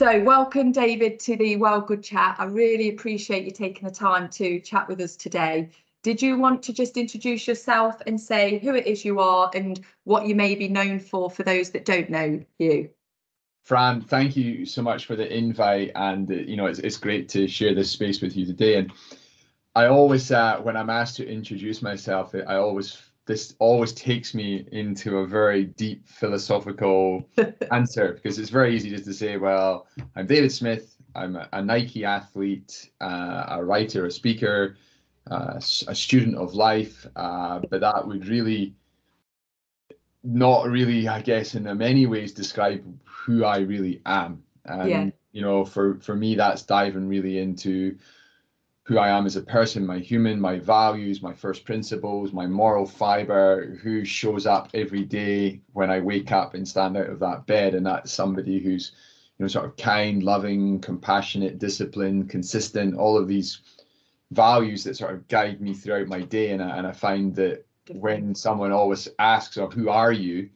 So, welcome, David, to the Well Good Chat. I really appreciate you taking the time to chat with us today. Did you want to just introduce yourself and say who it is you are and what you may be known for for those that don't know you? Fran, thank you so much for the invite, and uh, you know it's it's great to share this space with you today. And I always, uh, when I'm asked to introduce myself, I always this always takes me into a very deep philosophical answer because it's very easy just to say, well, I'm David Smith, I'm a, a Nike athlete, uh, a writer, a speaker, uh, a student of life, uh, but that would really not really, I guess, in many ways describe who I really am. And yeah. you know, for for me, that's diving really into who I am as a person, my human, my values, my first principles, my moral fiber, who shows up every day when I wake up and stand out of that bed, and that's somebody who's you know sort of kind, loving, compassionate, disciplined, consistent, all of these values that sort of guide me throughout my day. And I, and I find that when someone always asks, "Of oh, who are you?"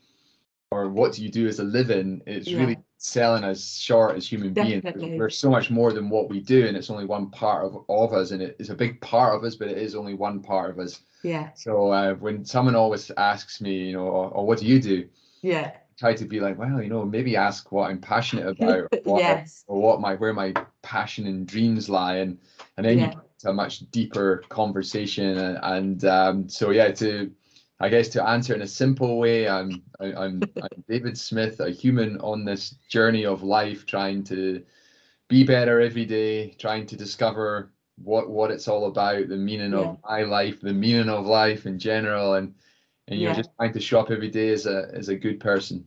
or "What do you do as a living?" it's yeah. really selling us short as human Definitely. beings. We're so much more than what we do, and it's only one part of, of us, and it is a big part of us, but it is only one part of us. Yeah. So uh, when someone always asks me, you know, or, or what do you do? Yeah. I try to be like, well, you know, maybe ask what I'm passionate about, or what, yes. or what my where my passion and dreams lie, and and then yeah. you a much deeper conversation, and, and um, so yeah, to I guess to answer in a simple way, I'm I, am i am i am David Smith, a human on this journey of life, trying to be better every day, trying to discover what what it's all about, the meaning yeah. of my life, the meaning of life in general, and and you yeah. know just trying to show up every day as a as a good person.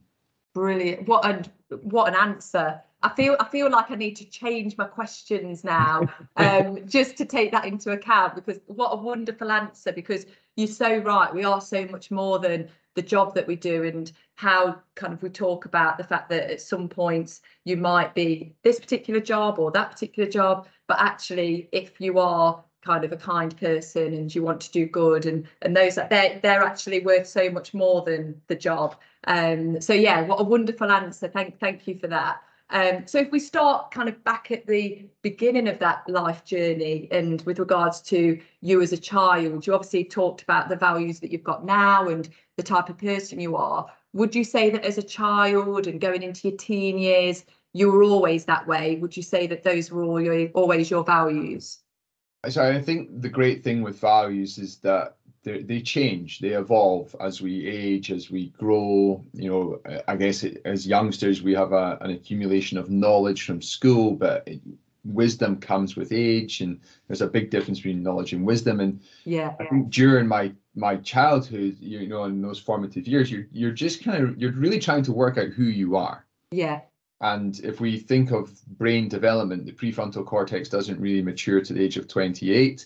Brilliant! What an what an answer. I feel I feel like I need to change my questions now, um, just to take that into account. Because what a wonderful answer! Because you're so right. We are so much more than the job that we do, and how kind of we talk about the fact that at some points you might be this particular job or that particular job, but actually, if you are kind of a kind person and you want to do good and and those that they're they're actually worth so much more than the job um so yeah what a wonderful answer thank thank you for that um, so if we start kind of back at the beginning of that life journey and with regards to you as a child, you obviously talked about the values that you've got now and the type of person you are. Would you say that as a child and going into your teen years, you were always that way? Would you say that those were all your, always your values? So I think the great thing with values is that they change, they evolve as we age, as we grow. You know, I guess it, as youngsters, we have a, an accumulation of knowledge from school, but wisdom comes with age, and there's a big difference between knowledge and wisdom. And yeah, I think during my my childhood, you know, in those formative years, you're you're just kind of you're really trying to work out who you are. Yeah. And if we think of brain development, the prefrontal cortex doesn't really mature to the age of 28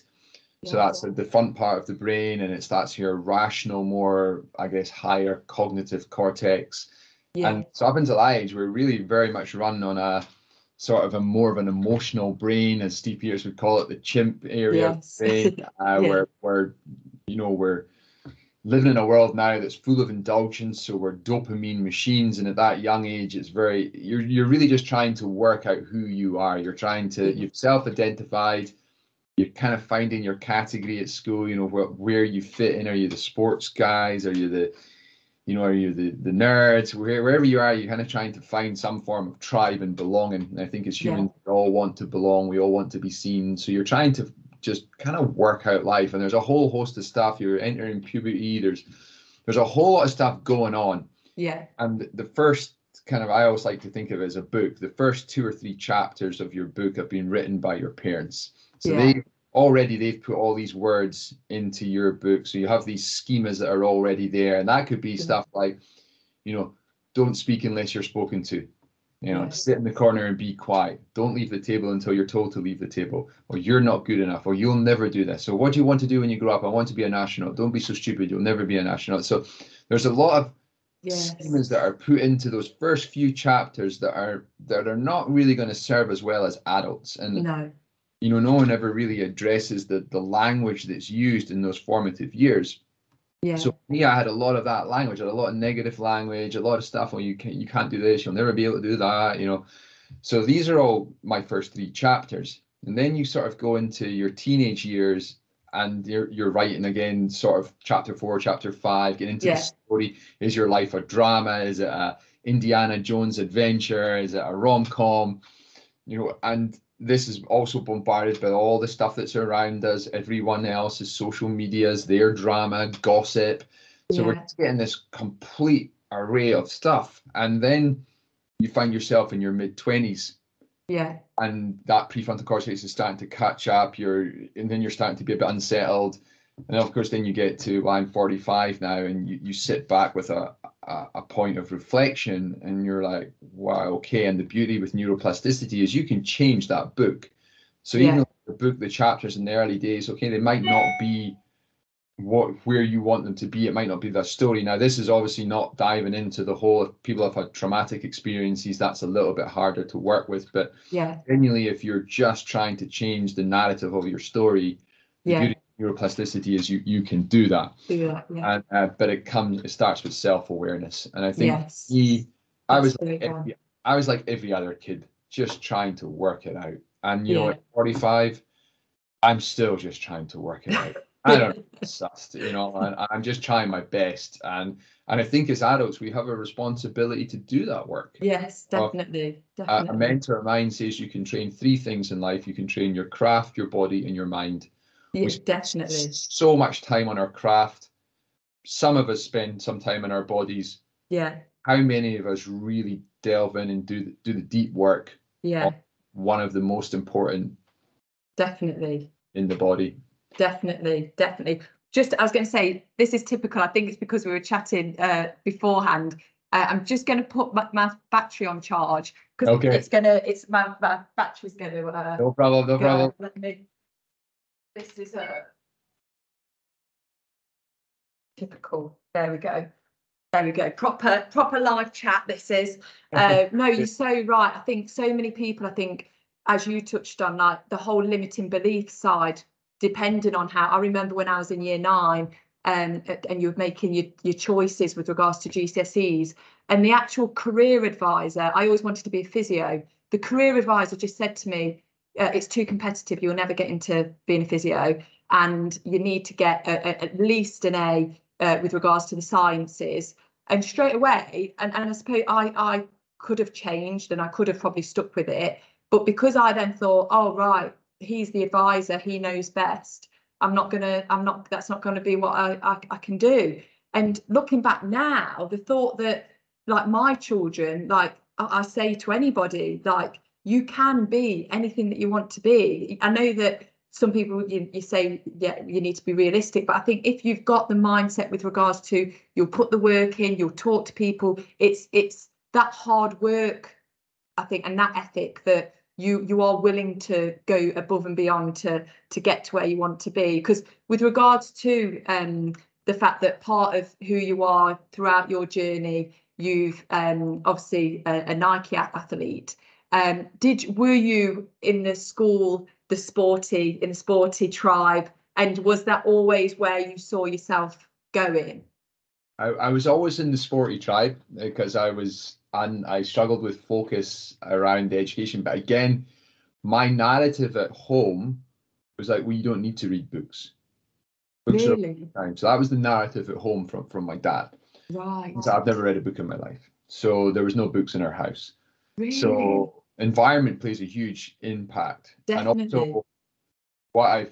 so that's the front part of the brain, and it starts your rational, more, I guess, higher cognitive cortex. Yeah. And so up until that age, we're really very much run on a sort of a more of an emotional brain, as Steve Peters would call it, the chimp area yes. of the brain, uh, yeah. where, where, you know, we're living in a world now that's full of indulgence. So we're dopamine machines. And at that young age, it's very, you're, you're really just trying to work out who you are. You're trying to, you've self identified you're kind of finding your category at school you know where, where you fit in. Are you the sports guys? Are you the you know are you the the nerds? Where, wherever you are you're kind of trying to find some form of tribe and belonging. And i think as humans yeah. we all want to belong. We all want to be seen. So you're trying to just kind of work out life. And there's a whole host of stuff. You're entering puberty. There's there's a whole lot of stuff going on. Yeah. And the first kind of i always like to think of it as a book. The first two or three chapters of your book have been written by your parents so yeah. they already they've put all these words into your book. So you have these schemas that are already there. And that could be yeah. stuff like, you know, don't speak unless you're spoken to. You know, yeah. sit in the corner and be quiet. Don't leave the table until you're told to leave the table. Or you're not good enough. Or you'll never do this. So what do you want to do when you grow up? I want to be an astronaut. Don't be so stupid. You'll never be an astronaut. So there's a lot of yes. schemas that are put into those first few chapters that are that are not really going to serve as well as adults. And no you know, no one ever really addresses the the language that's used in those formative years. Yeah. So me, I had a lot of that language, I had a lot of negative language, a lot of stuff. Well, you can't you can't do this, you'll never be able to do that, you know. So these are all my first three chapters. And then you sort of go into your teenage years and you're you're writing again, sort of chapter four, chapter five, get into Yeah. the story. Is your life a drama? Is it a Indiana Jones adventure? Is it a rom com? You know, and this is also bombarded by all the stuff that's around us. Everyone else's social medias, their drama, gossip. So we're getting this complete array of stuff. And then you find yourself in your mid twenties Yeah. and that prefrontal cortex is starting to catch up. You're and then you're starting to be a bit unsettled. And of course, then you get to I'm 45 now, and you, you sit back with a, a a point of reflection, and you're like, wow, okay. And the beauty with neuroplasticity is you can change that book. So even Yeah. though the book, the chapters in the early days, okay, they might not be what where you want them to be. It might not be the story. Now, this is obviously not diving into the whole. If people have had traumatic experiences, that's a little bit harder to work with. But Yeah. genuinely, if you're just trying to change the narrative of your story, Yeah. Neuroplasticity is you you can do that. Do that. Yeah. And uh, but it comes it starts with self awareness, and I think Yes. he, I was like every, I was like every other kid, just trying to work it out. And you know, at 45, I'm still just trying to work it out. I don't know, sussed, you know, and I'm just trying my best. And and I think as adults, we have a responsibility to do that work. Yes, Well, definitely. A, a mentor of mine says you can train three things in life. You can train your craft, your body, and your mind. Yeah, definitely. So much time on our craft. Some of us spend some time on our bodies. Yeah. How many of us really delve in and do the, do the deep work? Yeah. One of the most important Definitely. in the body. Definitely, definitely. Just, I was going to say, this is typical. I think it's because we were chatting uh, beforehand. Uh, I'm just going to put my, my battery on charge because Okay. it's going to, it's my, my battery's going to uh, No problem. No problem. Let me. This is a typical. There we go. There we go. Proper, proper live chat. This is. Uh, no, you're so right. I think so many people. I think, as you touched on, like the whole limiting belief side, depending on how. I remember when I was in year nine, um, and you're making your your choices with regards to GCSEs, and the actual career advisor. I always wanted to be a physio. The career advisor just said to me, uh, "It's too competitive. You'll never get into being a physio, and you need to get a, a, at least an A uh, with regards to the sciences." And straight away, and, and I suppose I I could have changed and I could have probably stuck with it. But because I then thought, oh right, he's the advisor, he knows best. I'm not gonna, I'm not, that's not gonna be what I, I, I can do. And looking back now, the thought that like my children, like I, I say to anybody, like you can be anything that you want to be. I know that some people you, you say yeah you need to be realistic but i think if you've got the mindset with regards to you'll put the work in you'll talk to people it's it's that hard work i think and that ethic that you you are willing to go above and beyond to to get to where you want to be because with regards to um the fact that part of who you are throughout your journey you've um obviously a, a nike athlete um did were you in the school the sporty in the sporty tribe and was that always where you saw yourself going I, I was always in the sporty tribe because I was and I struggled with focus around education. But again, my narrative at home was like, well, you don't need to read books. Books really. So that was the narrative at home from from my dad. right So I've never read a book in my life. So there was no books in our house. really So environment plays a huge impact. And Definitely. also what I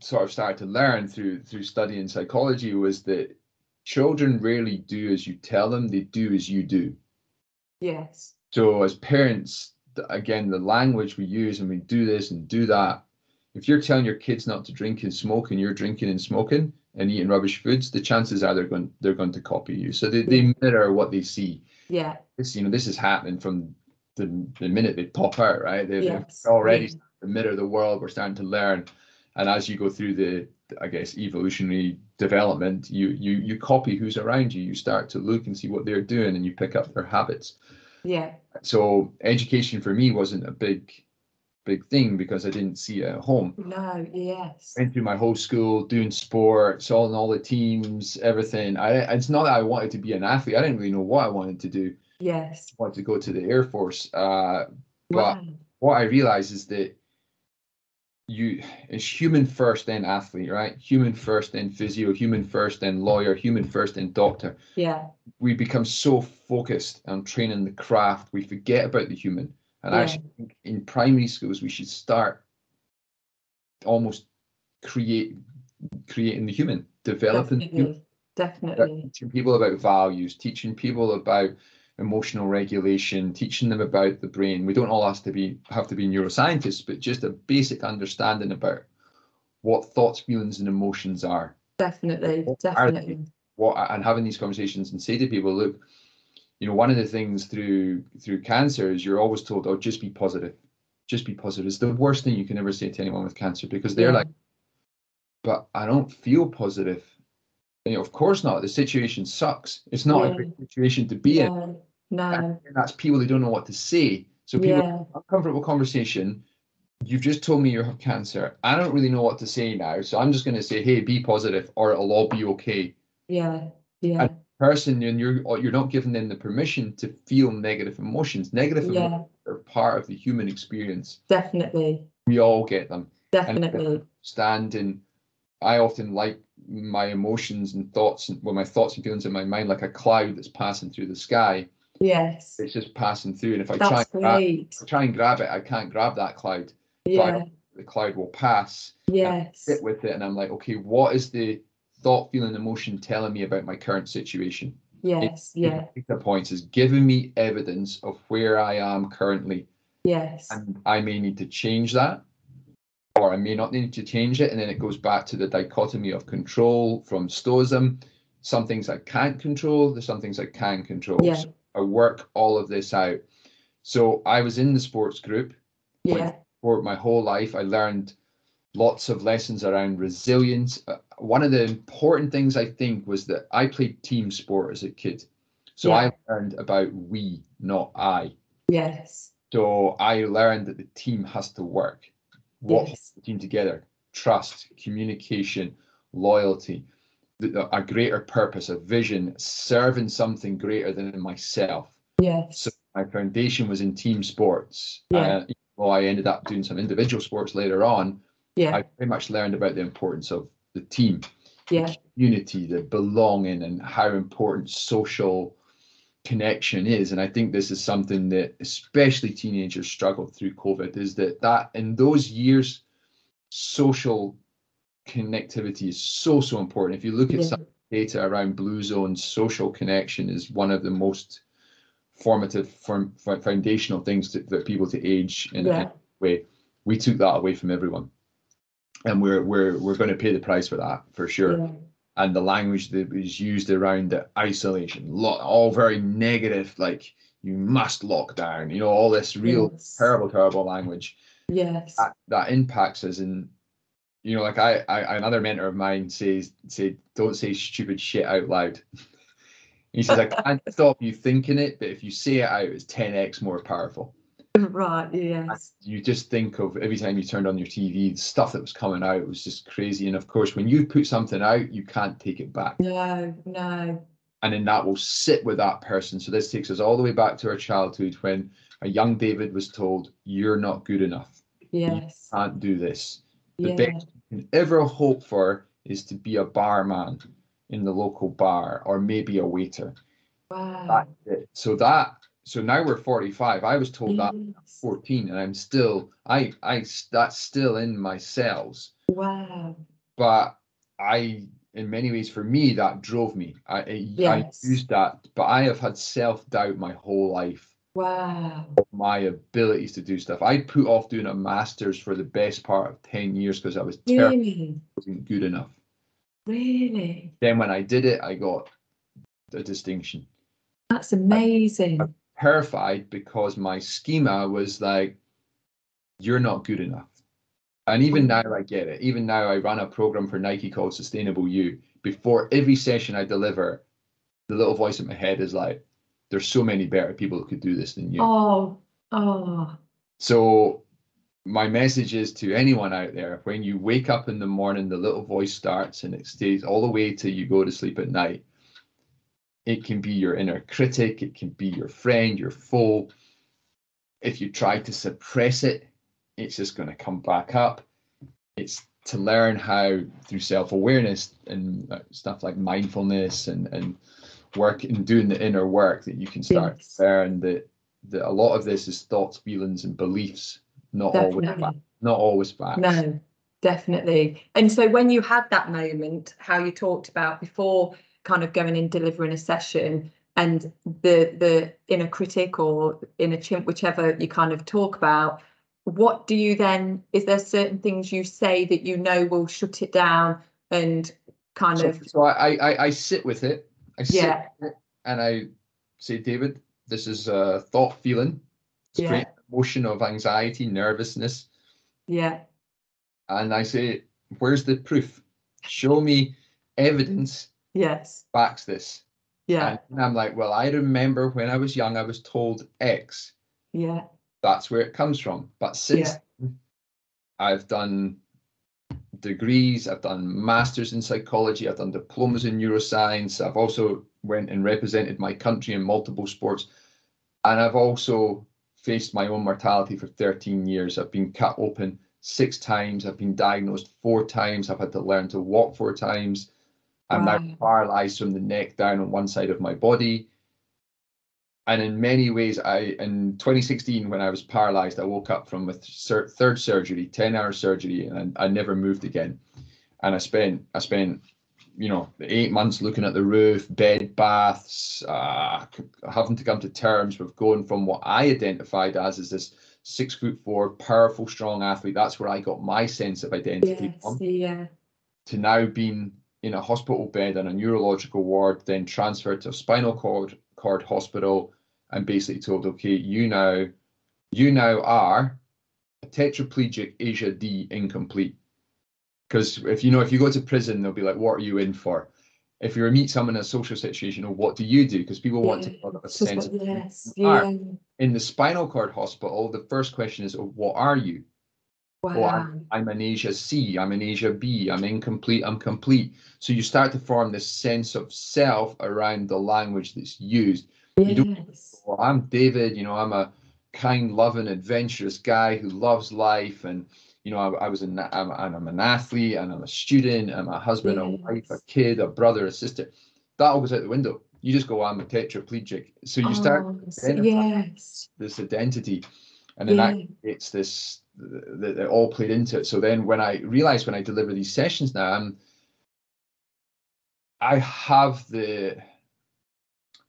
sort of started to learn through through studying psychology was that children rarely do as you tell them, they do as you do. yes So as parents, again, the language we use and we do this and do that. If you're telling your kids not to drink and smoke and you're drinking and smoking and eating rubbish foods, the chances are they're going they're going to copy you. So they, they mirror what they see. yeah This, you know, this is happening from the, the minute they pop out, right? They're, they're already yes. the of the world. We're starting to learn. And as you go through the, I guess, evolutionary development, you you you copy who's around you. You start to look and see what they're doing and you pick up their habits yeah so education for me wasn't a big big thing because I didn't see it at home. no yes Went through my whole school doing sports, all in all the teams, everything. I it's not that I wanted to be an athlete. I didn't really know what I wanted to do. Yes I wanted to go to the Air Force. Uh, But Wow. what I realize is that you it's human first, then athlete, right? Human first, then physio, human first, then lawyer, human first, then doctor. Yeah. We become so focused on training the craft, we forget about the human. And I Yeah. actually think in primary schools we should start almost create creating the human, developing the human Definitely. Definitely. teaching people about values, teaching people about emotional regulation, teaching them about the brain. We don't all have to be have to be neuroscientists, but just a basic understanding about what thoughts, feelings, and emotions are. Definitely. What are they? Definitely. What and having these conversations and say to people, look, you know, one of the things through through cancer is you're always told, oh, just be positive. Just be positive. It's the worst thing you can ever say to anyone with cancer because they're Yeah. like, but I don't feel positive. You know, of course not. The situation sucks. It's not a Yeah. great situation to be in. No. And that's people who don't know what to say. So people Yeah. uncomfortable conversation. You've just told me you have cancer. I don't really know what to say now. So I'm just going to say, hey, be positive or it'll all be okay. Yeah. Yeah. Person, and you're you're not giving them the permission to feel negative emotions. Negative emotions are part of the human experience. Definitely. We all get them. Definitely. Standing, I often like my emotions and thoughts and well, my thoughts and feelings in my mind like a cloud that's passing through the sky. Yes. It's just passing through. And if I try That's and grab, I try and grab it, I can't grab that cloud. Yeah. The cloud will pass. Yes. Sit with it, and I'm like, okay, what is the thought, feeling, emotion telling me about my current situation? Yes. Yeah. Data points is giving me evidence of where I am currently, Yes. and I may need to change that, or I may not need to change it. And then it goes back to the dichotomy of control from Stoicism. Some things I can't control, there's some things I can control. Yeah. So I work all of this out. So I was in the sports group Yeah. for my whole life. I learned lots of lessons around resilience. Uh, one of the important things I think was that I played team sport as a kid. So Yeah. I learned about we, not I. Yes. So I learned that the team has to work. What Yes. team together? Trust, communication, loyalty, a greater purpose, a vision, serving something greater than myself. Yes. So my foundation was in team sports. Yeah. Uh, though I ended up doing some individual sports later on, Yeah. I very much learned about the importance of the team, Yeah. unity, the belonging, and how important social connection is. And I think this is something that especially teenagers struggled through COVID. Is that that in those years, social connectivity is so so important. If you look at Yeah. some data around blue zones, social connection is one of the most formative, form, fo- foundational things to, for people to age in, in Yeah. a way. We took that away from everyone, and we're we're we're going to pay the price for that for sure. Yeah. And the language that was used around the isolation, all very negative, like you must lock down, you know, all this real Yes. terrible, terrible language Yes. that, that impacts us and you know like I, I another mentor of mine says say don't say stupid shit out loud he says i can't stop you thinking it but if you say it out it's 10x more powerful Right. Yes. you just think of every time you turned on your tv the stuff that was coming out was just crazy and of course when you put something out you can't take it back No. No. and then that will sit with that person so this takes us all the way back to our childhood when a young david was told you're not good enough Yes. can't do this the Yeah. best you can ever hope for is to be a barman in the local bar or maybe a waiter. Wow. So that so now we're 45. I was told that at 14 and I'm still I I that's still in my cells. Wow. But I in many ways for me that drove me. I I, Yes. I used that but I have had self-doubt my whole life Wow. my abilities to do stuff. I put off doing a master's for the best part of 10 years because I was terrible Really? wasn't good enough. Really? Then when I did it, I got a distinction. That's amazing. Terrified because my schema was like, you're not good enough. And even now I get it. Even now I run a program for Nike called Sustainable You. Before every session I deliver, the little voice in my head is like, there's so many better people that could do this than you. Oh. Oh. So my message is to anyone out there, when you wake up in the morning, the little voice starts and it stays all the way till you go to sleep at night. It can be your inner critic, it can be your friend, your foe. if you try to suppress it, it's just going to come back up. It's to learn how through self-awareness and uh, stuff like mindfulness and and work and doing the inner work that you can start Yes. to learn that that a lot of this is thoughts, feelings, and beliefs, not always Definitely. fact, not always facts. No, definitely. And so when you had that moment, how you talked about before kind of going in delivering a session and the the inner critic or inner chimp, whichever you kind of talk about, what do you then is there certain things you say that you know will shut it down and kind So, of so I, I I sit with it. I sit Yeah. with it and I say, David, this is a thought, feeling. It's Yeah. creating emotion of anxiety, nervousness. yeah, And I say, where's the proof? Show me evidence yes, backs this. yeah, And I'm like, well, I remember when I was young, I was told X. yeah, That's where it comes from. But since Yeah. then, I've done degrees, I've done masters in psychology, I've done diplomas in neuroscience. I've also went and represented my country in multiple sports. And I've also faced my own mortality for 13 years. I've been cut open six times. I've been diagnosed four times. I've had to learn to walk four times. I'm now paralyzed from the neck down on one side of my body. And in many ways, I in 2016 when I was paralyzed, I woke up from a thir- third surgery, 10 hour surgery, and I, I never moved again. And I spent I spent you know eight months looking at the roof, bed baths, uh, having to come to terms with going from what I identified as is this six foot four, powerful, strong athlete. That's where I got my sense of identity yes, from yeah, to now being in a hospital bed in a neurological ward, then transferred to a spinal cord cord hospital, and basically told, okay, you now, you now are a tetraplegic ASIA D incomplete. Because if you know, if you go to prison, they'll be like, what are you in for? If you meet someone in a social situation, or what do you do? Because people want to Yeah. know a sense. like, of yes, yeah, In the spinal cord hospital, the first question is, oh, what are you? Oh, wow, I'm, I'm an ASIA C, I'm an ASIA B, I'm incomplete, I'm complete. So you start to form this sense of self around the language that's used. you don't- yes, Well, I'm David, you know, I'm a kind, loving, adventurous guy who loves life. And, you know, I, I was an, I'm, I'm an athlete and I'm a student, I'm a husband, a wife, a kid, a brother, a sister. That all goes out the window. You just go, I'm a tetraplegic. So you start Oh, s- yes, this identity. And then that yeah, it's this that that all played into it. So then when I realized when I deliver these sessions now, I'm I have the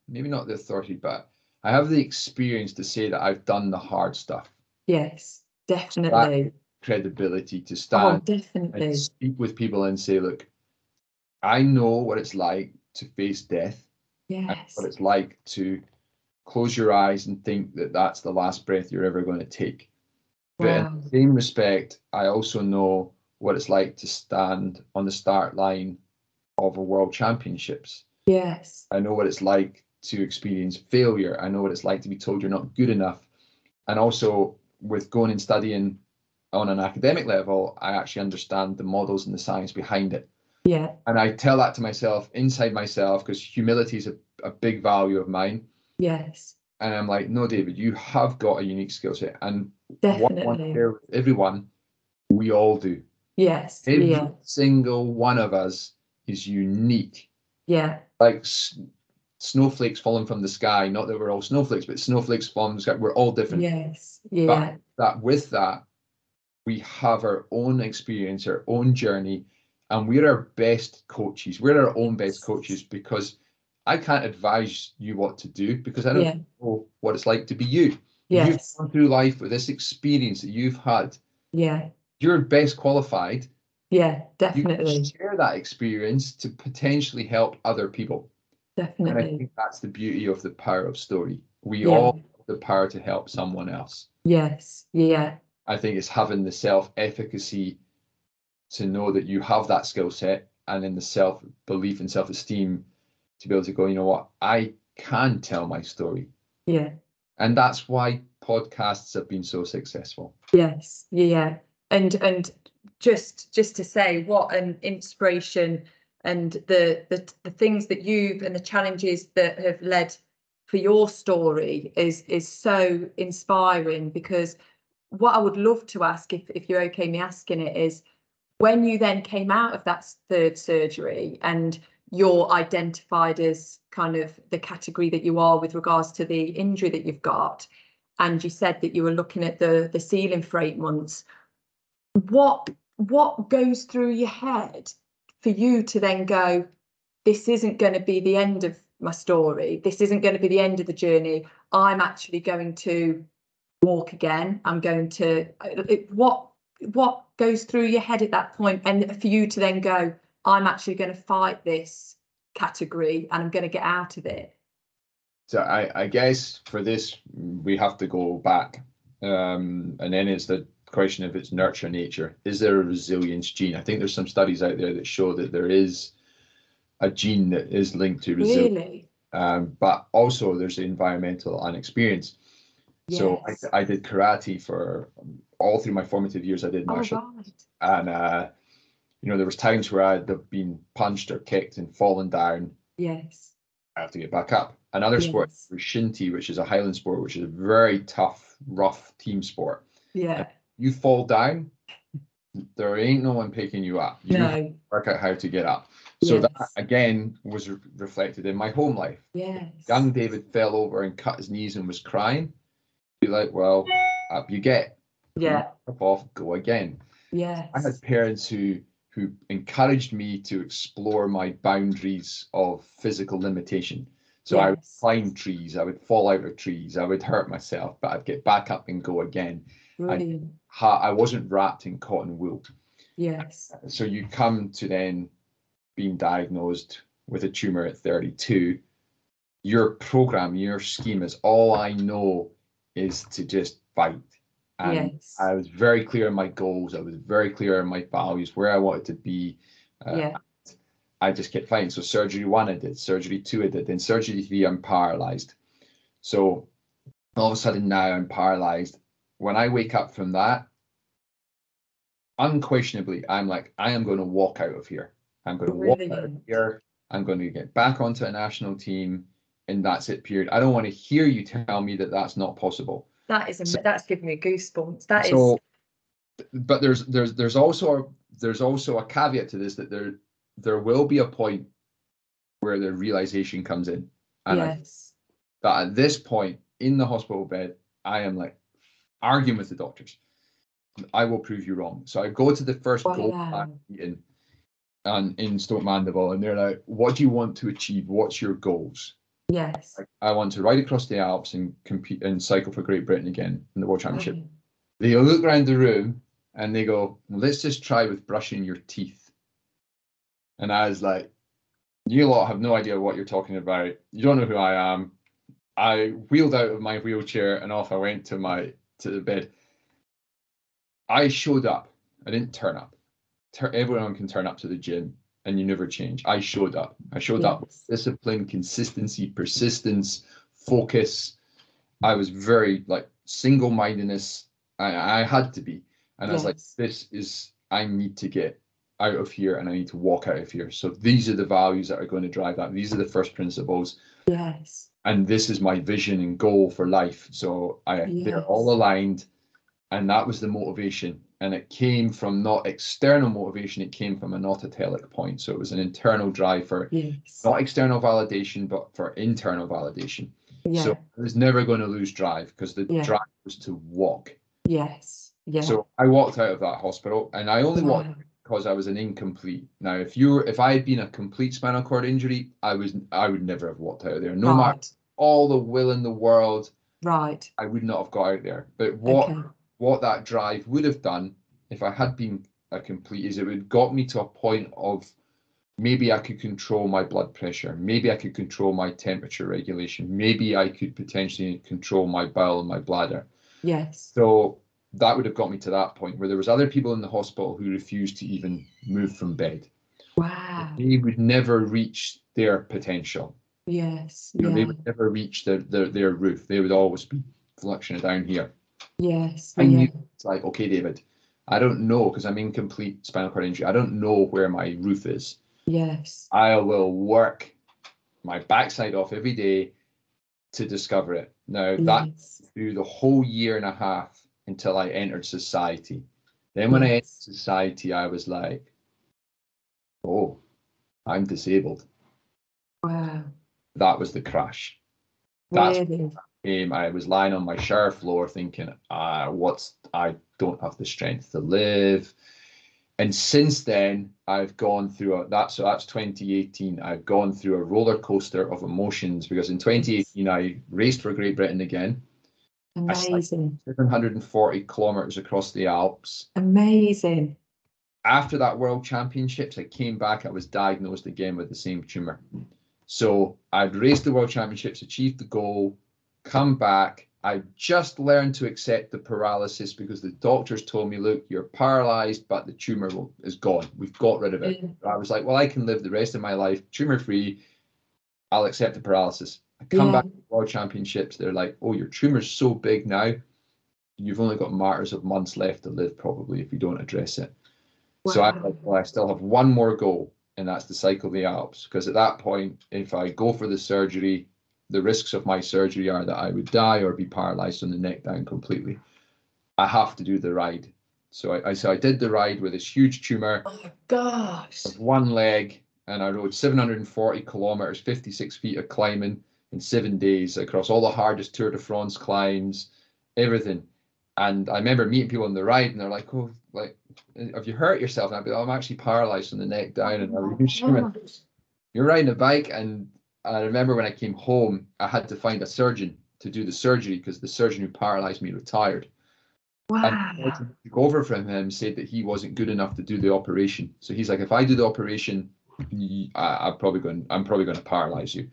maybe not the authority, but I have the experience to say that I've done the hard stuff, yes, definitely. credibility to stand Oh, stand definitely. and speak with people and say, look, I know what it's like to face death, Yes, what it's like to close your eyes and think that that's the last breath you're ever going to take. But in the same respect, I also know what it's like to stand on the start line of a world championships. yes, I know what it's like to experience failure. I know what it's like to be told you're not good enough. And also with going and studying on an academic level, I actually understand the models and the science behind it. yeah, And I tell that to myself inside myself because humility is a, a big value of mine. yes, And I'm like, no, David, you have got a unique skill set. And what I want to definitely. share with everyone, we all do. Yes, Every yeah, single one of us is unique. yeah, Like s- snowflakes falling from the sky. Not that we're all snowflakes, but snowflakes falling from the sky. We're all different. yes, yeah, That with that, we have our own experience, our own journey, and we're our best coaches. We're our own best coaches because I can't advise you what to do because I don't yeah, know what it's like to be you. yes, You've gone through life with this experience that you've had. yeah, You're best qualified yeah, you can definitely, share that experience to potentially help other people. And I think that's the beauty of the power of story. We Yeah. all have the power to help someone else. Yes, yeah, I think it's having the self efficacy to know that you have that skill set and then the self belief and self esteem to be able to go, you know what, I can tell my story. yeah. And that's why podcasts have been so successful. Yes, yeah, and and just just to say what an inspiration and the the the things that you've and the challenges that have led for your story is is so inspiring because what I would love to ask, if, if you're okay me asking it, is when you then came out of that third surgery and you're identified as kind of the category that you are with regards to the injury that you've got, and you said that you were looking at the the ceiling for eight months, what what goes through your head for you to then go, this isn't going to be the end of my story. This isn't going to be the end of the journey. I'm actually going to walk again. I'm going to it, what what goes through your head at that point and for you to then go i'm actually going to fight this category and i'm going to get out of it. So i i guess for this we have to go back um, and then it's the question of it's nurture nature. Is there a resilience gene? I think there's some studies out there that show that there is a gene that is linked to resilience. Really? Um, but also there's the environmental and experience so I, I did karate for all through my formative years. I did oh martial, right. And uh, you know there was times where I'd have been punched or kicked and fallen down. yes I have to get back up. Another sport Yes. was shinty, which is a Highland sport, which is a very tough, rough team sport. yeah You fall down, there ain't no one picking you up. You no work out how to get up. So that again was re- reflected in my home life. yes Young David fell over and cut his knees and was crying. Be like, well, up you get. yeah Up off, go again. yes I had parents who who encouraged me to explore my boundaries of physical limitation. So I would Yes. climb trees, I would fall out of trees, I would hurt myself, but I'd get back up and go again. brilliant I wasn't wrapped in cotton wool. yes So you come to then being diagnosed with a tumor at 32. Your program, your scheme is all I know is to just fight. And yes I was very clear on my goals. I was very clear on my values, where I wanted to be. Uh, yeah I just kept fighting. So surgery one, I did. Surgery two, I did. Then surgery three, I'm paralyzed. So all of a sudden now I'm paralyzed. When I wake up from that, unquestionably, I'm like, I am going to walk out of here. I'm going to walk out of here. I'm going to get back onto a national team, and that's it. Period. I don't want to hear you tell me that that's not possible. That is So- that's giving me goosebumps. That is. so but there's there's there's also a, there's also a caveat to this that there there will be a point where the realization comes in. And I, yes. that at this point in the hospital bed i am like arguing with the doctors. I will prove you wrong. So i go to the first goal Wow. meeting and in stoke mandeville and they're like what do you want to achieve? What's your goals yes like, i want to ride across the alps and compete and cycle for great britain again in the world championship Brilliant. they look around the room and they go, well, let's just try with brushing your teeth. And I was like, you lot have no idea what you're talking about. You don't know who I am. I wheeled out of my wheelchair and off I went to my to the bed. I showed up. I didn't turn up. Tur- everyone can turn up to the gym and you never change. I showed up. I showed up with discipline, consistency, persistence, focus. I was very like single mindedness. I, I had to be. And I was like, this is, I need to get out of here and I need to walk out of here. So these are the values that are going to drive that. These are the first principles. yes And this is my vision and goal for life. So I they're all aligned. And that was the motivation. And it came from not external motivation, it came from an autotelic point. So it was an internal drive for yes not external validation, but for internal validation. yeah So I was never going to lose drive because the Yeah. drive was to walk. yes yeah So I walked out of that hospital and I only walked Wow. because I was an incomplete. Now, if you were, if I had been a complete spinal cord injury, I was, I would never have walked out of there. No matter all the will in the world, right I would not have got out there. But what, okay what that drive would have done if I had been a complete is it would got me to a point of maybe I could control my blood pressure, maybe I could control my temperature regulation, maybe I could potentially control my bowel and my bladder. yes So that would have got me to that point where there was other people in the hospital who refused to even move from bed. wow They would never reach their potential. yes You know, they would never reach their, their their roof. They would always be fluctuating down here. Yes I yeah knew it's like, okay, David, I don't know because I'm in complete spinal cord injury. I don't know where my roof is. yes I will work my backside off every day to discover it. Now that Yes. through the whole year and a half until I entered society. Then when I entered society, I was like, oh, I'm disabled. Wow. That was the crash. That's Really? Um, I was lying on my shower floor thinking, ah, what's I don't have the strength to live. And since then, I've gone through a, that. So that's 2018. I've gone through a roller coaster of emotions because in 2018 I raced for Great Britain again, Amazing. 740 kilometers across the Alps. Amazing. After that World Championships, I came back. I was diagnosed again with the same tumor. So I'd raced the World Championships, achieved the goal, come back. I just learned to accept the paralysis because the doctors told me, look, you're paralyzed, but the tumor will, is gone. We've got rid of it. Yeah. I was like, well, I can live the rest of my life tumor free. I'll accept the paralysis. I come Yeah. back to the World Championships. They're like, oh, your tumor's so big now. You've only got matters of months left to live, probably, if you don't address it. So I'm like, well, I still have one more goal, and that's to cycle the Alps. Because at that point, if I go for the surgery, the risks of my surgery are that I would die or be paralyzed from the neck down completely. I have to do the ride. So I, I so I did the ride with this huge tumor Oh my gosh. of one leg, and I rode 740 kilometers, 56 feet of climbing in seven days across all the hardest Tour de France climbs, everything. And I remember meeting people on the ride, and they're like, "Oh, like, have you hurt yourself?" And I'd be, like, oh, "I'm actually paralyzed from the neck down." And I'm oh "Sure." you're riding a bike and I remember when I came home, I had to find a surgeon to do the surgery because the surgeon who paralyzed me retired. Wow. surgeon took over from him said that he wasn't good enough to do the operation. So he's like, if I do the operation, I, am probably going, I'm probably going to paralyze you.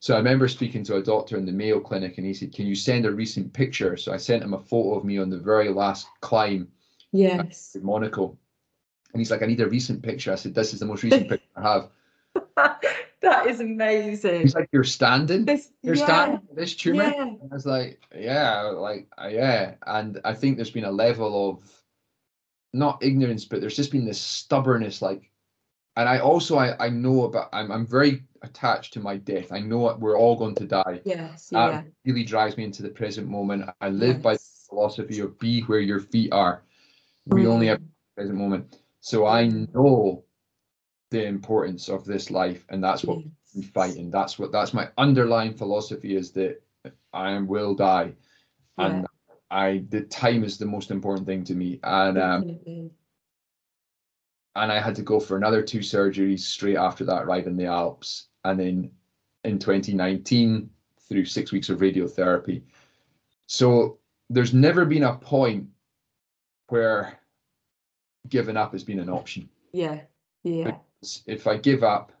So I remember speaking to a doctor in the Mayo Clinic, and he said, "Can you send a recent picture?" So I sent him a photo of me on the very last climb Yes. in Monaco, and he's like, "I need a recent picture." I said, "This is the most recent picture I have." that is amazing. He's like, "You're standing." This, you're yeah, standing this tumor yeah. And I was like yeah like yeah and i think there's been a level of not ignorance but there's just been this stubbornness like and i also i, I know about I'm, I'm very attached to my death i know we're all going to die Yes. that Yeah. really drives me into the present moment i live by the philosophy of be where your feet are we only have Mm. present moment so i Mm. know the importance of this life and that's what I'm fighting. That's what that's my underlying philosophy is that I will die, and I the time is the most important thing to me. And um, and I had to go for another two surgeries straight after that ride in the Alps, and then in 2019 through six weeks of radiotherapy. So there's never been a point where giving up has been an option. Yeah. Yeah. If I give up,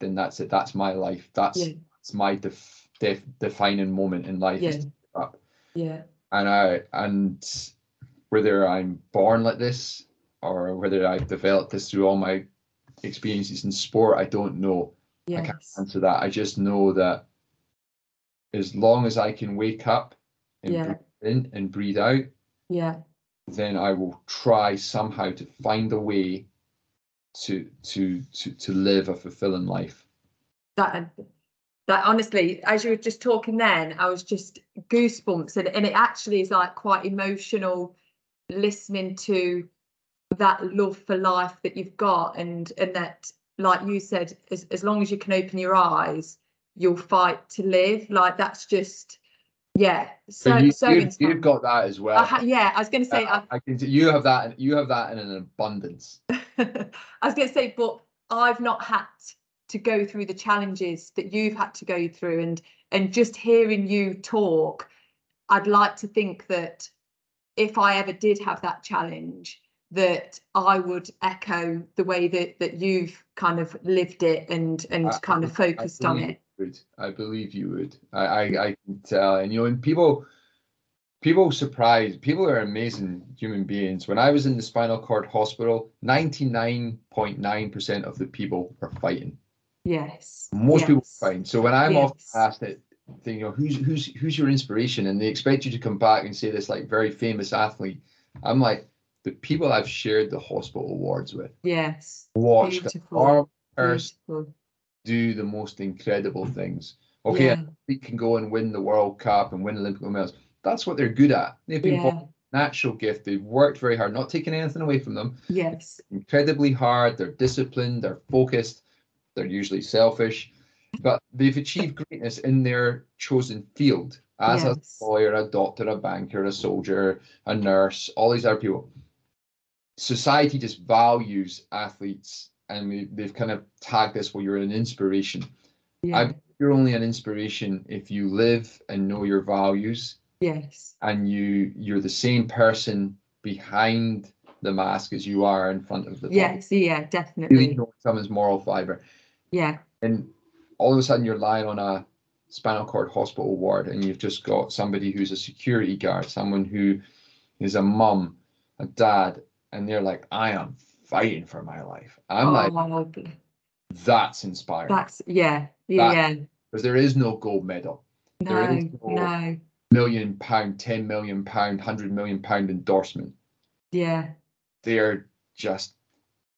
then that's it. That's my life. That's Yeah. it's my def, def, defining moment in life is Yeah. to give up. Yeah. And I and whether I'm born like this or whether I've developed this through all my experiences in sport, I don't know. I can't answer that. I just know that as long as I can wake up and Yeah. breathe in and breathe out, Yeah. then I will try somehow to find a way to to to to live a fulfilling life. that that honestly as you were just talking then i was just goosebumps. And, and it actually is like quite emotional listening to that love for life that you've got. And and that like you said as, as long as you can open your eyes you'll fight to live. Like that's just yeah so So you, so you, you've got that as well. I ha- yeah i was going to say Uh, I can. You have that. You have that in an abundance. I was going to say, but I've not had to go through the challenges that you've had to go through, and and just hearing you talk, I'd like to think that if I ever did have that challenge, that I would echo the way that that you've kind of lived it and and I- kind of I focused on it. Would. I believe you would. I, I, I can tell. And you know, and people, people surprise. People are amazing human beings. When I was in the spinal cord hospital, ninety nine point nine percent of the people are fighting. Yes. Most people yes. are fighting. So when I'm often Yes. asked it, thing, you know, who's who's who's your inspiration, and they expect you to come back and say this like very famous athlete, I'm like the people I've shared the hospital wards with. Yes. Watch the arm Beautiful. Do the most incredible mm-hmm. things. Okay, yeah, athlete can go and win the World Cup and win Olympic medals. That's what they're good at. They've been born yeah, natural gift. They've worked very hard, not taking anything away from them. yes, Incredibly hard. They're disciplined. They're focused. They're usually selfish, but they've achieved greatness in their chosen field as Yes. a lawyer, a doctor, a banker, a soldier, a nurse, all these other people. Society just values athletes, and we, they've kind of tagged this. Well, you're an inspiration. yeah, You're only an inspiration if you live and know your values, yes, and you you're the same person behind the mask as you are in front of the yes, yeah, Really definitely. know someone's moral fiber, Yeah, and all of a sudden you're lying on a spinal cord hospital ward, and you've just got somebody who's a security guard, someone who is a mum, a dad, and they're like, I am fighting for my life. I'm like, oh, that's inspiring that's, yeah, yeah, because there is no gold medal. no, is no- no, million pound, 10 million pound, 100 million pound endorsement. yeah, They're just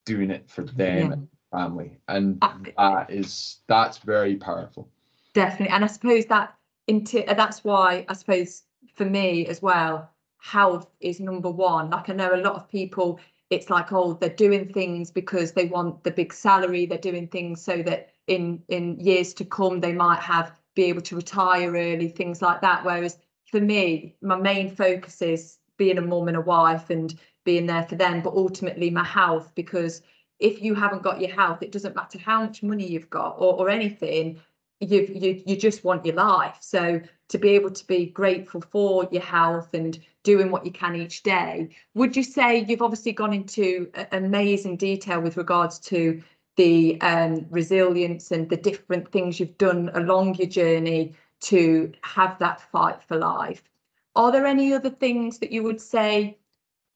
doing it for them yeah. and family. And I- that is, that's very powerful. Definitely, and I suppose that into uh, that's why I suppose for me as well, health is number one. Like I know a lot of people, it's like oh they're doing things because they want the big salary. They're doing things so that in in years to come they might have be able to retire early, things like that. Whereas for me, my main focus is being a mum and a wife and being there for them, but ultimately my health because if you haven't got your health, it doesn't matter how much money you've got or, or anything you you you just want your life so to be able to be grateful for your health and doing what you can each day would you say you've obviously gone into amazing detail with regards to the um, resilience and the different things you've done along your journey to have that fight for life are there any other things that you would say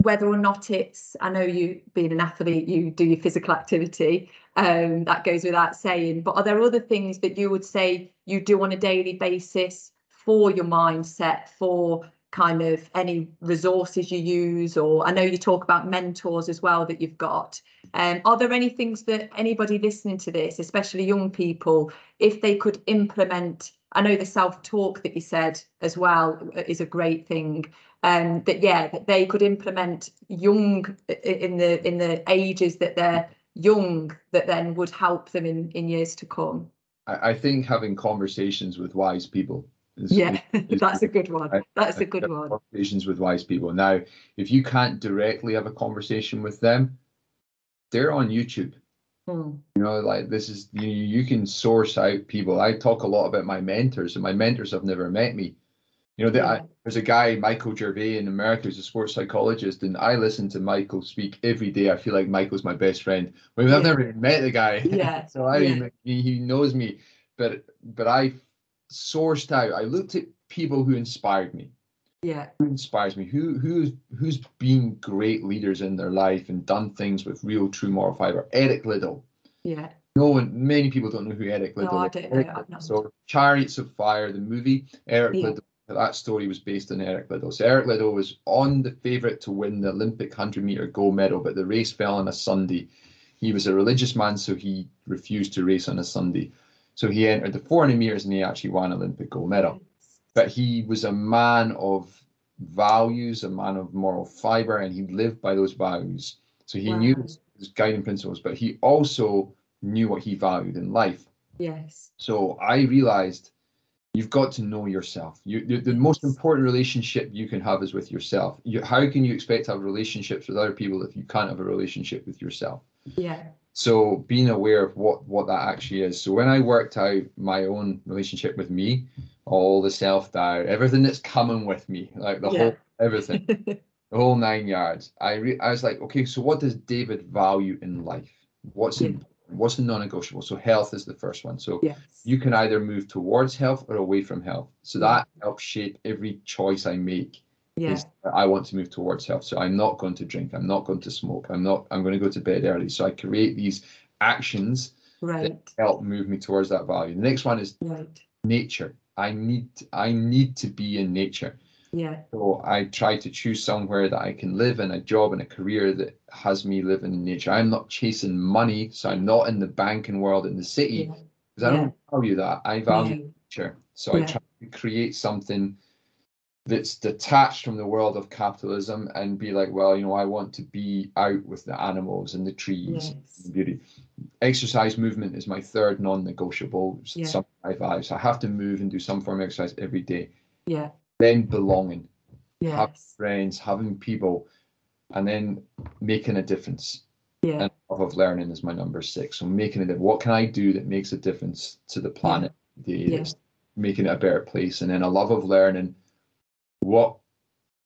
whether or not it's i know you being an athlete you do your physical activity um, that goes without saying. But are there other things that you would say you do on a daily basis for your mindset, for kind of any resources you use? Or I know you talk about mentors as well that you've got. Um, are there any things that anybody listening to this, especially young people, if they could implement? I know the self-talk that you said as well is a great thing. Um, that yeah, that they could implement young in the in the ages that they're young that then would help them in in years to come I, I think having conversations with wise people is, yeah is- that's a good one that's a good one conversations with wise people. Now, if you can't directly have a conversation with them, they're on YouTube. Hmm. You know, like this is you, you can source out people. I talk a lot about my mentors, and my mentors have never met me. You know, the, I, there's a guy, Michael Gervais in America, who's a sports psychologist, and I listen to Michael speak every day. I feel like Michael's my best friend. Mean, I've Yeah. never even met the guy. Yeah, so I yeah. he knows me, but but I sourced out. I looked at people who inspired me. Yeah. Who inspires me? Who who's who's been great leaders in their life and done things with real true moral fiber? Eric liddell. Yeah. No one many people don't know who eric Liddell. No, I don't know, Eric Liddell. so chariots of fire the movie. Eric Yeah. liddell that story was based on eric liddell. So eric liddell was on the favorite to win the olympic 100 meter gold medal but the race fell on a sunday. He was a religious man so he refused to race on a sunday so he entered the 400 meters and he actually won olympic gold medal but he was a man of values, a man of moral fiber, and he lived by those values. So he knew Wow. his, his guiding principles, but he also knew what he valued in life. yes So I realized you've got to know yourself. You, the, the most important relationship you can have is with yourself. You, how can you expect to have relationships with other people if you can't have a relationship with yourself? yeah so being aware of what what that actually is. So when i worked out my own relationship with me all the self-doubt everything that's coming with me like the Yeah. whole everything the whole nine yards i re- i was like okay so what does david value in life? What's Yeah. important what's the non-negotiable? So health is the first one. So yes. you can either move towards health or away from health. So that helps shape every choice i make yeah is that I want to move towards health. So I'm not going to drink. I'm not going to smoke. I'm not. I'm going to go to bed early. So I create these actions right help move me towards that value. The next one is right nature. I need. I need to be in nature. yeah So I try to choose somewhere that I can live in a job and a career that has me living in nature. I'm not chasing money, so I'm not in the banking world in the city yeah because I don't value that. I value no, future. So Yeah. I try to create something that's detached from the world of capitalism and be like, well, you know, I want to be out with the animals and the trees Yes. and beauty. Exercise movement is my third non-negotiable. Yeah. Some of my values. I have to move and do some form of exercise every day. Yeah. Then belonging, Yes. friends, having people, and then making a difference. Yeah. And love of learning is my number six. So making it. What can I do that makes a difference to the planet? The Yeah. making it a better place. And then a love of learning. What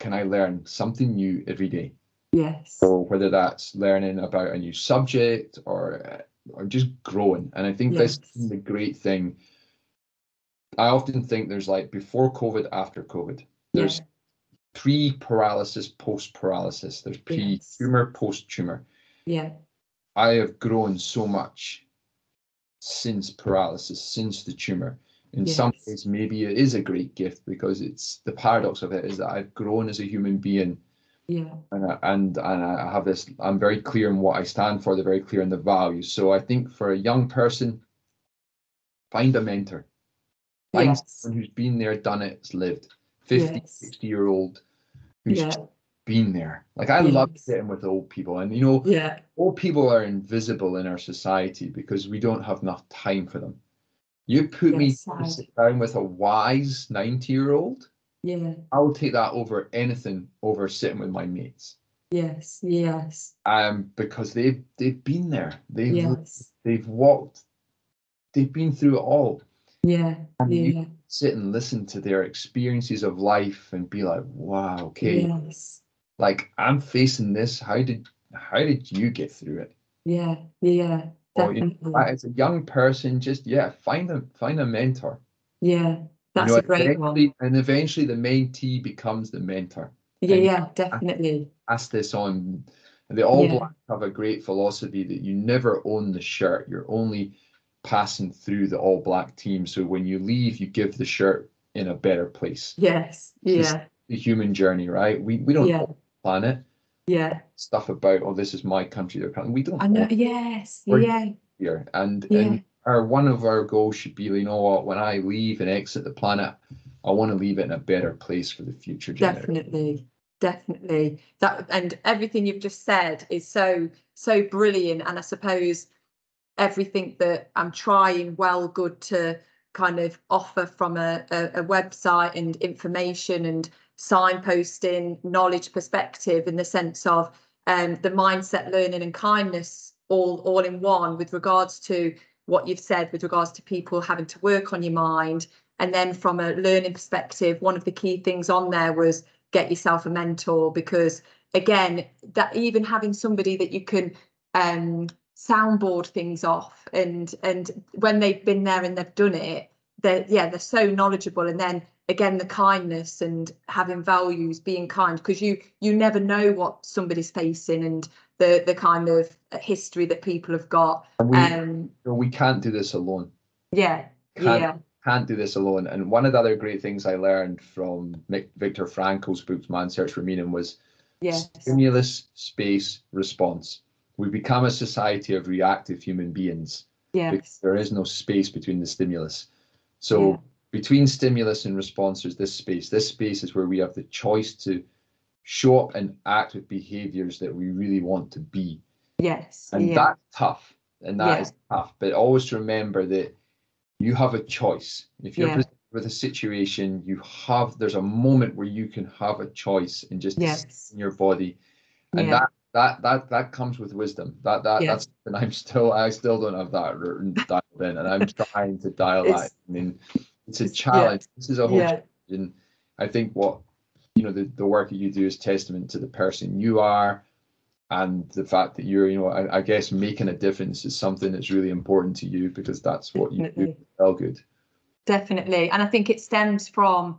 can I learn? Something new every day. Yes. So whether that's learning about a new subject or or just growing. And I think this Yes. is the great thing. I often think there's like before COVID, after COVID. There's Yeah. pre paralysis, post paralysis. There's pre Yes. tumor, post tumor. Yeah. I have grown so much since paralysis, since the tumor. In some ways, maybe it is a great gift because it's the paradox of it is that I've grown as a human being Yeah. and I, and and I have this. I'm very clear in what I stand for. They're very clear in the values. So I think for a young person, find a mentor. Find Yes. someone who's been there, done it, has lived. 50, Yes. 60 year old who's Yeah. been there. Like I love sitting with old people, and you know, Yeah. old people are invisible in our society because we don't have enough time for them. You put me Yes, to sad. down with a wise 90 year old, Yeah. I will take that over anything over sitting with my mates. Yes. Yes. Um, because they've they've been there. They've Yes. they've walked, they've been through it all. Yeah. And you Yeah. sit and listen to their experiences of life and be like, wow, okay, Yes. like I'm facing this. How did how did you get through it? Yeah. Yeah. Or, you know, as a young person, just yeah, find a find a mentor. Yeah. That's you know, a great one. And eventually the mentee becomes the mentor. Yeah. and- Yeah. Definitely. Pass this on. The All Yeah. Blacks have a great philosophy that you never own the shirt. You're only passing through the All Black team. So when you leave, you give the shirt in a better place. Yes. Yeah. The human journey, right? We we don't Yeah. own the planet. Yeah. Stuff about oh, this is my country. their country. We don't I know. Yes. We're- Yeah. here. And Yeah. and our one of our goals should be, you know what, when I leave and exit the planet, I want to leave it in a better place for the future generation. Definitely. Definitely. That and everything you've just said is so so brilliant. And I suppose everything that I'm trying well good to kind of offer from a, a, a website and information and signposting knowledge perspective in the sense of um, the mindset learning and kindness all all in one with regards to what you've said with regards to people having to work on your mind. And then from a learning perspective one of the key things on there was get yourself a mentor because again that even having somebody that you can um soundboard things off and and when they've been there and they've done it they're yeah they're so knowledgeable. And then again the kindness and having values being kind because you you never know what somebody's facing and the the kind of history that people have got And we, um we can't do this alone. yeah Can't, yeah can't do this alone. And one of the other great things I learned from Mick, Viktor Frankl's book, Man's Search for Meaning, was yes stimulus, space, response. We become a society of reactive human beings because yes there is no space between the stimulus. So Yeah. Between stimulus and response, there's this space. This space is where we have the choice to show up and act with behaviors that we really want to be. yes And yeah that's tough. And that Yeah. is tough. But always remember that you have a choice. If you're Yeah. presented with a situation, you have there's a moment where you can have a choice and just Yes. in your body. And that that that that comes with wisdom. That that Yeah. that's and I'm still I still don't have that dialed in, and I'm trying to dial that. In. It's a it's- yeah. challenge. This is a whole yeah challenge, and I think what you know the the work that you do is testament to the person you are, and the fact that you're you know I, I guess making a difference is something that's really important to you because that's what you do. Well, good. Definitely. And I think it stems from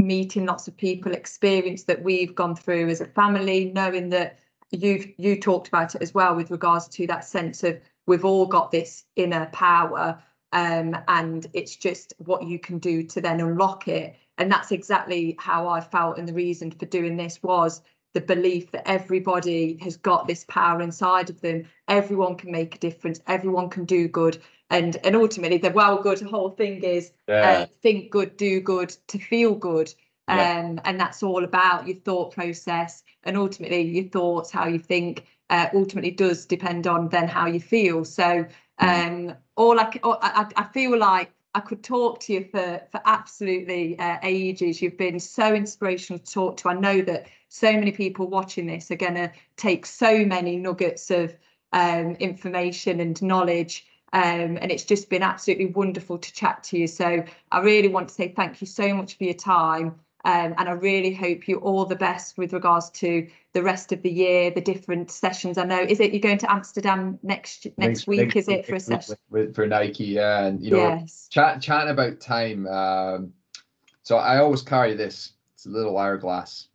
meeting lots of people, experience that we've gone through as a family, knowing that you've you talked about it as well with regards to that sense of we've all got this inner power. Um, and it's just what you can do to then unlock it. And that's exactly how I felt. And the reason for doing this was the belief that everybody has got this power inside of them. Everyone can make a difference. Everyone can do good. and and ultimately the well good whole thing is Yeah. uh, think good, do good to feel good. Um, Yeah. and that's all about your thought process and ultimately your thoughts, how you think, uh, ultimately does depend on then how you feel. So um, all I, I I feel like I could talk to you for for absolutely uh, ages. You've been so inspirational to talk to. I know that so many people watching this are going to take so many nuggets of um, information and knowledge. Um, and it's just been absolutely wonderful to chat to you. So I really want to say thank you so much for your time. Um, and I really hope you all the best with regards to the rest of the year, the different sessions. I know, is it you're going to Amsterdam next next, week? is it for a session? with, for Nike? Yeah, and you know, yes. chat chatting about time. Um, so I always carry this. It's a little hourglass.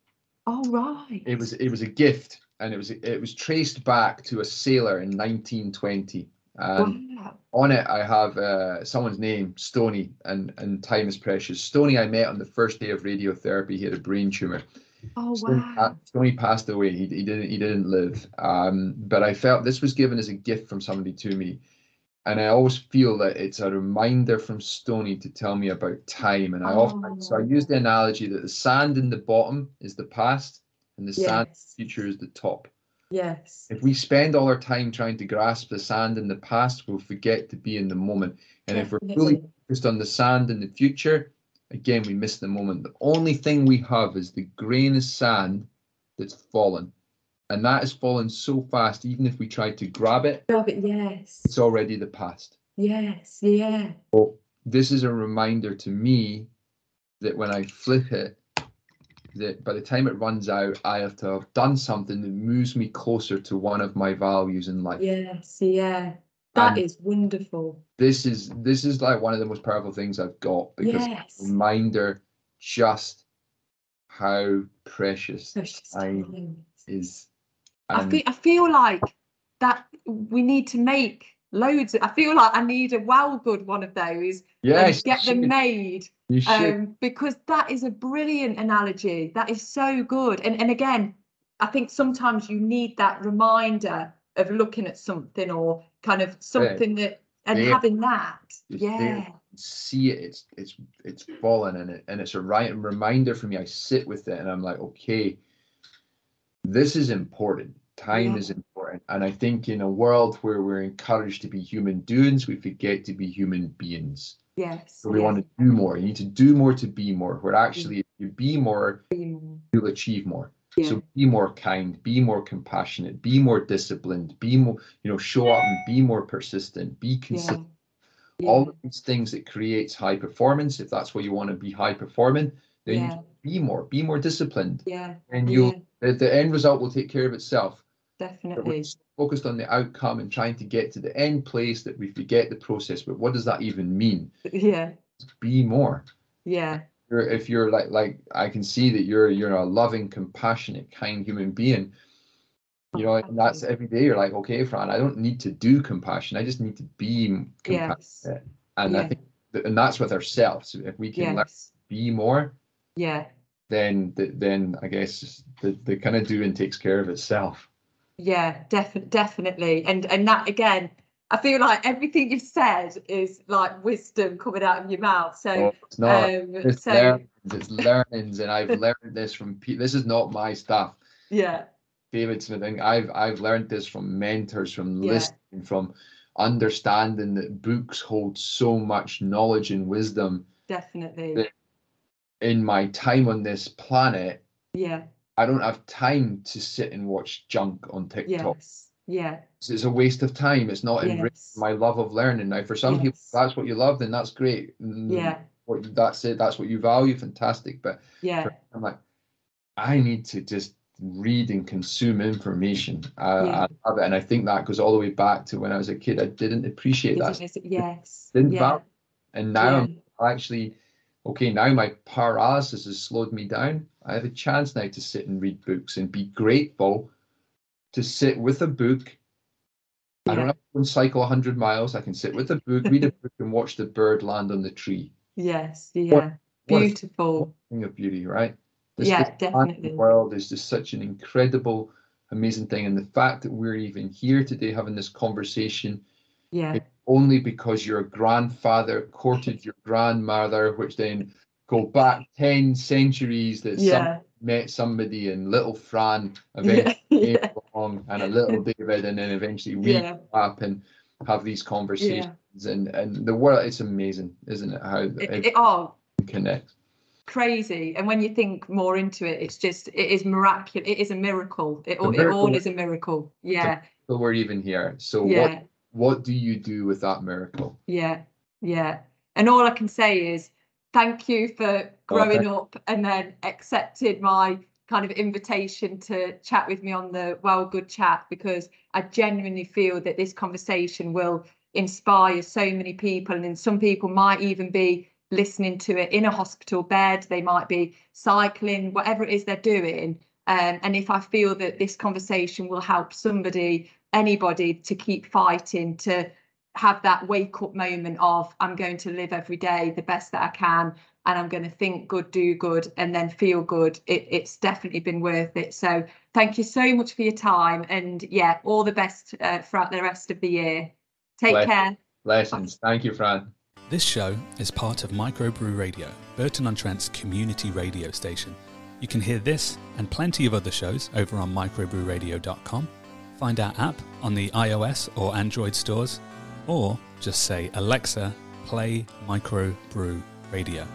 Oh right. It was it was a gift, and it was it was traced back to a sailor in 1920. And wow. on it, I have uh, someone's name, Stony, and and time is precious. Stony, I met on the first day of radiotherapy. He had a brain tumor. Oh Stony, wow. Stony passed away. He, he didn't he didn't live. Um, but I felt this was given as a gift from somebody to me, and I always feel that it's a reminder from Stony to tell me about time. And I often so I Oh. use the analogy that the sand in the bottom is the past, and the sand in the future is the top. Yes. If we spend all our time trying to grasp the sand in the past, we'll forget to be in the moment. And if we're fully focused on the sand in the future, again, we miss the moment. The only thing we have is the grain of sand that's fallen. And that has fallen so fast, even if we try to grab it, Love it. Yes. it's already the past. Yes. Yeah. This is a reminder to me that when I flip it, that by the time it runs out, I have to have done something that moves me closer to one of my values in life. Yes. Yeah. That And is wonderful. this is this is like one of the most powerful things I've got because Yes. reminder just how precious Precious time is. I feel I feel like that we need to make loads. I feel like I need a well good one of those yes, and get them made you should. um, because that is a brilliant analogy. That is so good. And and again, I think sometimes you need that reminder of looking at something or kind of something that and There. having that. It's there. Yeah. see it. It's it's it's fallen and it and it's a right reminder for me. I sit with it and I'm like, okay, this is important. Time Yeah. is important. And I think in a world where we're encouraged to be human doings, we forget to be human beings. Yes. So we yeah. want to do more. You need to do more to be more. Where actually, if you be more, Mm, you'll achieve more. Yeah. So be more kind, be more compassionate, be more disciplined, be more, you know, show up and be more persistent, be consistent. Yeah. All of these things that creates high performance. If that's what you want to be high performing, then you be more, be more disciplined, yeah. and you'll the, the end result will take care of itself. Definitely. focused on the outcome and trying to get to the end place that we forget the process. But what does that even mean? Yeah. Be more. Yeah. you're if you're like like I can see that you're you're a loving, compassionate, kind human being. You know, and that's every day. You're like, okay, Fran, I don't need to do compassion. I just need to be compassionate. Yes. And I think, that, and that's with ourselves. If we can Yes. be more, Yeah. then then I guess the the kind of doing takes care of itself. Yeah. Definitely. Definitely. And and that again, I feel like everything you've said is like wisdom coming out of your mouth. So. Oh, it's not. um. it's So. learnings, it's learnings, and I've learned this from. Pe- this is not my stuff. Yeah. David Smithing. I've I've learned this from mentors, from Yeah. listening, from understanding that books hold so much knowledge and wisdom. Definitely. In my time on this planet, Yeah. I don't have time to sit and watch junk on TikTok. Yes. Yeah. It's- It's a waste of time. It's not Yes. my love of learning. Now, for some people, that's what you love, then that's great. Mm, Yeah. That's it. That's what you value. Fantastic. But Yeah. for- I'm like, I need to just read and consume information. I, Yeah. I love it, and I think that goes all the way back to when I was a kid. I didn't appreciate that? Yes. didn't Yeah. value, and now Yeah. I'm actually okay. Now my paralysis has slowed me down. I have a chance now to sit and read books and be grateful to sit with a book. I don't have to cycle 100 miles. I can sit with a book, read a book, and watch the bird land on the tree. Yes. Yeah. What Beautiful. thing of beauty, right? This, Yeah, definitely. The world is just such an incredible, amazing thing, and the fact that we're even here today having this conversation Yeah. Only because your grandfather courted your grandmother, which then go back 10 centuries that some met somebody and little Fran eventually Yeah. came along and a little David and then eventually we Yeah. up and have these conversations and and the world it's amazing isn't it how It, it, oh, connects crazy. And when you think more into it, it's just, it is miraculous. It is a miracle. It, all- it all is a miracle. Yeah. so we're even here so what Yeah. What do you do with that miracle Yeah. Yeah. And all I can say is thank you for oh, growing up and then accepted my kind of invitation to chat with me on the Well Good Chat because I genuinely feel that this conversation will inspire so many people and then some people might even be listening to it in a hospital bed they might be cycling whatever it is they're doing um, and if I feel that this conversation will help somebody anybody to keep fighting to have that wake up moment of I'm going to live every day the best that I can and I'm going to think good, do good, and then feel good. It, it's definitely been worth it. So thank you so much for your time, and yeah, all the best uh, throughout the rest of the year. Take Bless. care. lessons thank you Fran This show is part of Microbrew Radio, Burton on Trent's community radio station. You can hear this and plenty of other shows over on microbrewradio.com. Find our app on the iOS or Android stores, or just say, Alexa, play Microbrew Radio.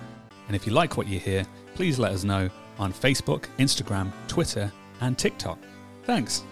And if you like what you hear, please let us know on Facebook, Instagram, Twitter, and TikTok. Thanks.